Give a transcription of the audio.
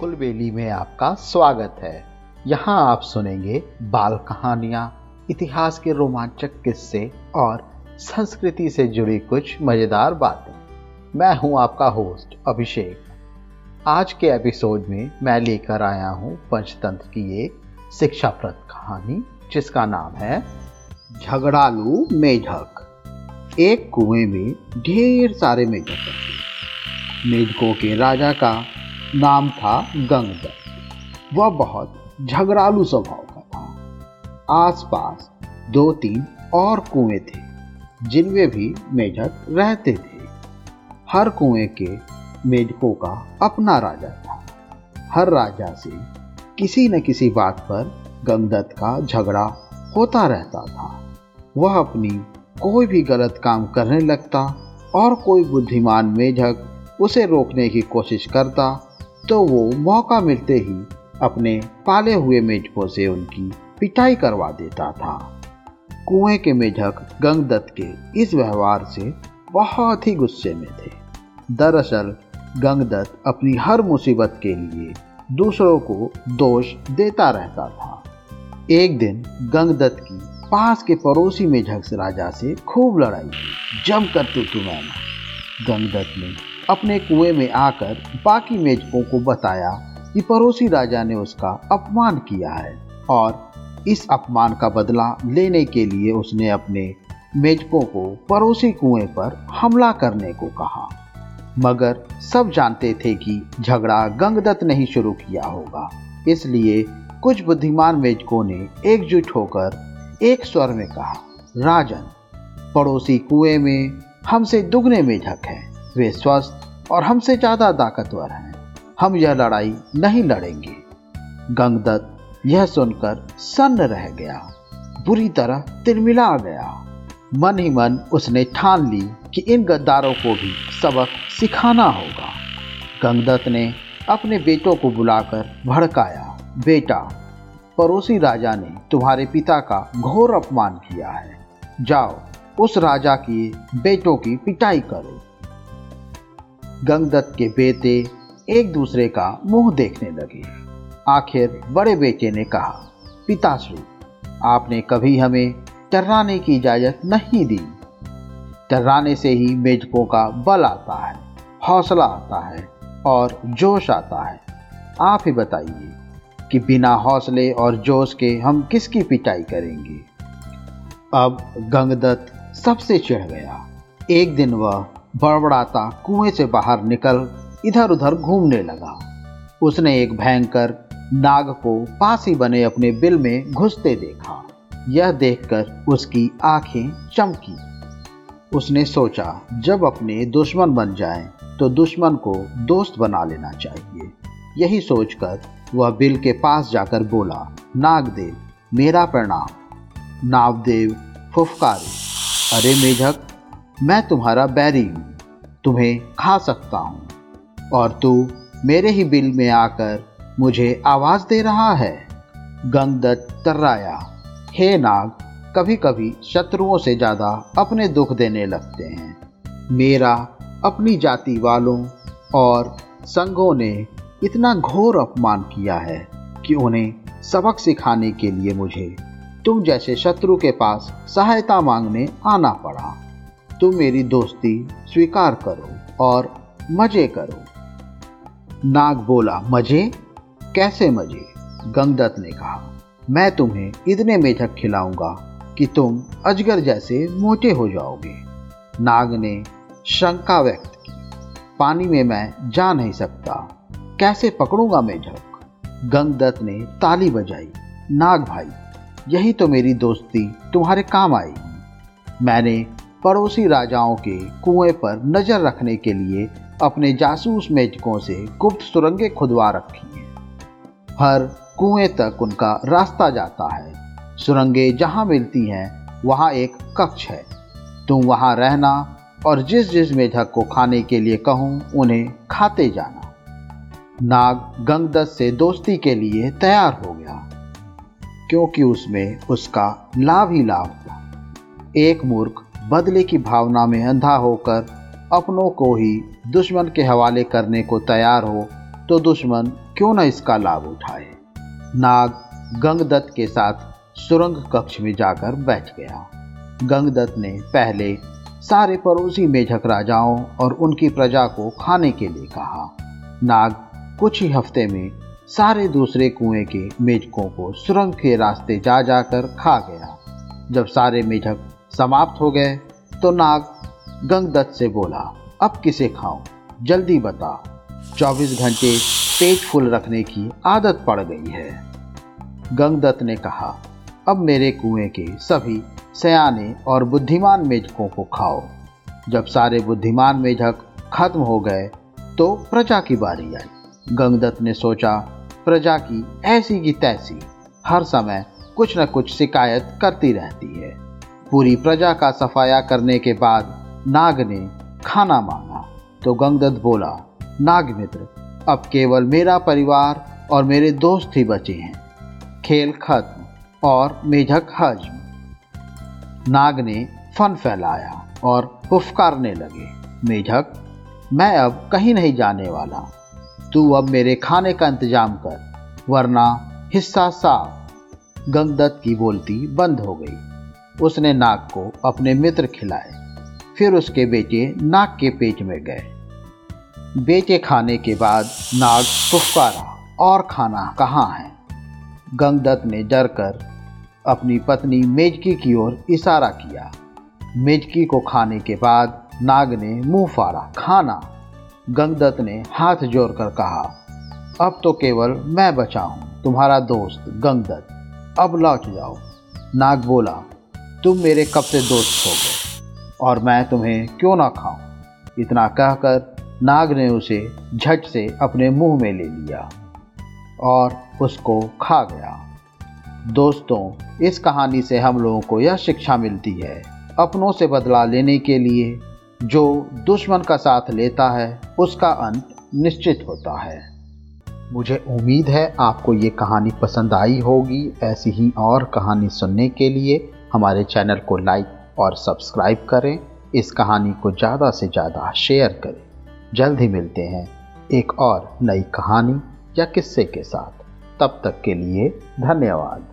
कुलबेली में आपका स्वागत है। यहाँ आप सुनेंगे बाल कहानियाँ, इतिहास के रोमांचक किस्से और संस्कृति से जुड़ी कुछ मज़ेदार बातें। मैं हूँ आपका होस्ट अभिषेक। आज के एपिसोड में मैं लेकर आया हूँ पंचतंत्र की एक शिक्षाप्रद कहानी, जिसका नाम है झगड़ालू मेढक। एक कुएँ में ढेर सारे मेढक मेढकों के राजा का नाम था गंगदत्त वह बहुत झगड़ालू स्वभाव का था। आसपास दो तीन और कुएँ थे, जिनमें भी मेढक रहते थे। हर कुएँ के मेढकों का अपना राजा था। हर राजा से किसी न किसी बात पर गंगदत्त का झगड़ा होता रहता था। वह अपनी कोई भी गलत काम करने लगता और कोई बुद्धिमान मेढक उसे रोकने की कोशिश करता तो वो मौका मिलते ही अपने पाले हुए मेढकों से उनकी पिटाई करवा देता था। कुएँ के मेढक गंगदत्त के इस व्यवहार से बहुत ही गुस्से में थे। दरअसल, गंगदत्त अपनी हर मुसीबत के लिए दूसरों को दोष देता रहता था। एक दिन गंगदत्त की पास के पड़ोसी मेढक राजा से खूब लड़ाई जम कर तू मैंने। गंगदत्त ने अपने कुएँ में आकर बाकी मेजकों को बताया कि पड़ोसी राजा ने उसका अपमान किया है और इस अपमान का बदला लेने के लिए उसने अपने मेजकों को पड़ोसी कुएँ पर हमला करने को कहा। मगर सब जानते थे कि झगड़ा गंगदत्त ने ही शुरू किया होगा। इसलिए कुछ बुद्धिमान मेजकों ने एकजुट होकर एक स्वर में कहा, राजन, पड़ोसी कुएँ में हमसे दुगने मेढक हैं। वे स्वस्थ और हमसे ज़्यादा ताकतवर हैं। हम यह लड़ाई नहीं लड़ेंगे। गंगदत्त यह सुनकर सन्न रह गया। बुरी तरह तिरमिला गया। मन ही मन उसने ठान ली कि इन गद्दारों को भी सबक सिखाना होगा। गंगदत्त ने अपने बेटों को बुलाकर भड़काया। बेटा, पड़ोसी राजा ने तुम्हारे पिता का घोर अपमान किया है। जाओ, उस राजा की बेटों की पिटाई करो। गंगदत्त के बेटे एक दूसरे का मुँह देखने लगे। आखिर बड़े बेटे ने कहा, पिताश्री, आपने कभी हमें टर्राने की इजाज़त नहीं दी। टर्राने से ही मेजकों का बल आता है, हौसला आता है और जोश आता है। आप ही बताइए कि बिना हौसले और जोश के हम किसकी पिटाई करेंगे? अब गंगदत्त सबसे चिढ़ गया। एक दिन वह बड़बड़ाता कुएँ से बाहर निकल इधर उधर घूमने लगा। उसने एक भयंकर नाग को पास ही बने अपने बिल में घुसते देखा। यह देखकर उसकी आँखें चमकी। उसने सोचा, जब अपने दुश्मन बन जाए तो दुश्मन को दोस्त बना लेना चाहिए। यही सोचकर वह बिल के पास जाकर बोला, नागदेव, मेरा प्रणाम। नागदेव, फुफकारे। अरे मेढक मैं तुम्हारा बैरी हूँ, तुम्हें खा सकता हूँ। और तू मेरे ही बिल में आकर मुझे आवाज़ दे रहा है। गंगदत्त तर्राया, हे नाग कभी कभी शत्रुओं से ज़्यादा अपने दुख देने लगते हैं। मेरा, अपनी जाति वालों और संघों ने इतना घोर अपमान किया है कि उन्हें सबक सिखाने के लिए मुझे तुम जैसे शत्रु के पास सहायता मांगने आना पड़ा। तुम मेरी दोस्ती स्वीकार करो और मज़े करो। नाग बोला, मज़े? कैसे मज़े? गंगदत्त ने कहा, मैं तुम्हें इतने मेढक खिलाऊँगा कि तुम अजगर जैसे मोटे हो जाओगे। नाग ने शंका व्यक्त की, पानी में मैं जा नहीं सकता, कैसे पकड़ूँगा मेढक गंगदत्त ने ताली बजाई, नाग भाई, यही तो मेरी दोस्ती तुम्हारे काम आएगी। मैंने पड़ोसी राजाओं के कुएँ पर नज़र रखने के लिए अपने जासूस मेजकों से गुप्त सुरंगें खुदवा रखी हैं। हर कुएँ तक उनका रास्ता जाता है। सुरंगें जहाँ मिलती हैं, वहाँ एक कक्ष है। तुम वहाँ रहना और जिस जिस मेढक को खाने के लिए कहूँ, उन्हें खाते जाना। नाग गंगदत्त से दोस्ती के लिए तैयार हो गया, क्योंकि उसमें उसका लाभ ही लाभ था एक मूर्ख बदले की भावना में अंधा होकर अपनों को ही दुश्मन के हवाले करने को तैयार हो तो दुश्मन क्यों न इसका लाभ उठाए? नाग गंगदत्त के साथ सुरंग कक्ष में जाकर बैठ गया। गंगदत्त ने पहले सारे पड़ोसी मेझक राजाओं और उनकी प्रजा को खाने के लिए कहा। नाग कुछ ही हफ़्ते में सारे दूसरे कुएँ के मेझकों को सुरंग के रास्ते जा जाकर खा गया। जब सारे मेढक समाप्त हो गए तो नाग गंगदत्त से बोला, अब किसे खाऊं? जल्दी बता। 24 घंटे पेट फुल रखने की आदत पड़ गई है। गंगदत्त ने कहा, अब मेरे कुएँ के सभी सयाने और बुद्धिमान मेढकों को खाओ। जब सारे बुद्धिमान मेढक खत्म हो गए तो प्रजा की बारी आई। गंगदत्त ने सोचा, प्रजा की ऐसी की तैसी हर समय कुछ न कुछ शिकायत करती रहती है। पूरी प्रजा का सफाया करने के बाद नाग ने खाना मांगा। तो गंगदत्त बोला नाग मित्र अब केवल मेरा परिवार और मेरे दोस्त ही बचे हैं। खेल खत्म और मेझक हजम। नाग ने फन फैलाया और पुफकारने लगे मेझक मैं अब कहीं नहीं जाने वाला। तू अब मेरे खाने का इंतज़ाम कर, वरना हिस्सा साफ़। गंगदत्त की बोलती बंद हो गई। उसने नाग को अपने मित्र खिलाए। फिर उसके बेटे नाग के पेट में गए। बेटे खाने के बाद नाग पुफकारा, और खाना कहाँ है? गंगदत्त ने डर कर अपनी पत्नी मेजकी की ओर इशारा किया। मेजकी को खाने के बाद नाग ने मुँह फाड़ा, खाना? गंगदत्त ने हाथ जोड़कर कहा, अब तो केवल मैं बचा हूँ, तुम्हारा दोस्त गंगदत्त। अब लौट जाओ। नाग बोला तुम मेरे कब से दोस्त हो गए? और मैं तुम्हें क्यों ना खाऊं? इतना कहकर नाग ने उसे झट से अपने मुँह में ले लिया और उसको खा गया। दोस्तों, इस कहानी से हम लोगों को यह शिक्षा मिलती है अपनों से बदला लेने के लिए। जो दुश्मन का साथ लेता है, उसका अंत निश्चित होता है। मुझे उम्मीद है आपको ये कहानी पसंद आई होगी। ऐसी ही और कहानी सुनने के लिए हमारे चैनल को लाइक और सब्सक्राइब करें। इस कहानी को ज़्यादा से ज़्यादा शेयर करें। जल्द ही मिलते हैं एक और नई कहानी या किस्से के साथ। तब तक के लिए धन्यवाद।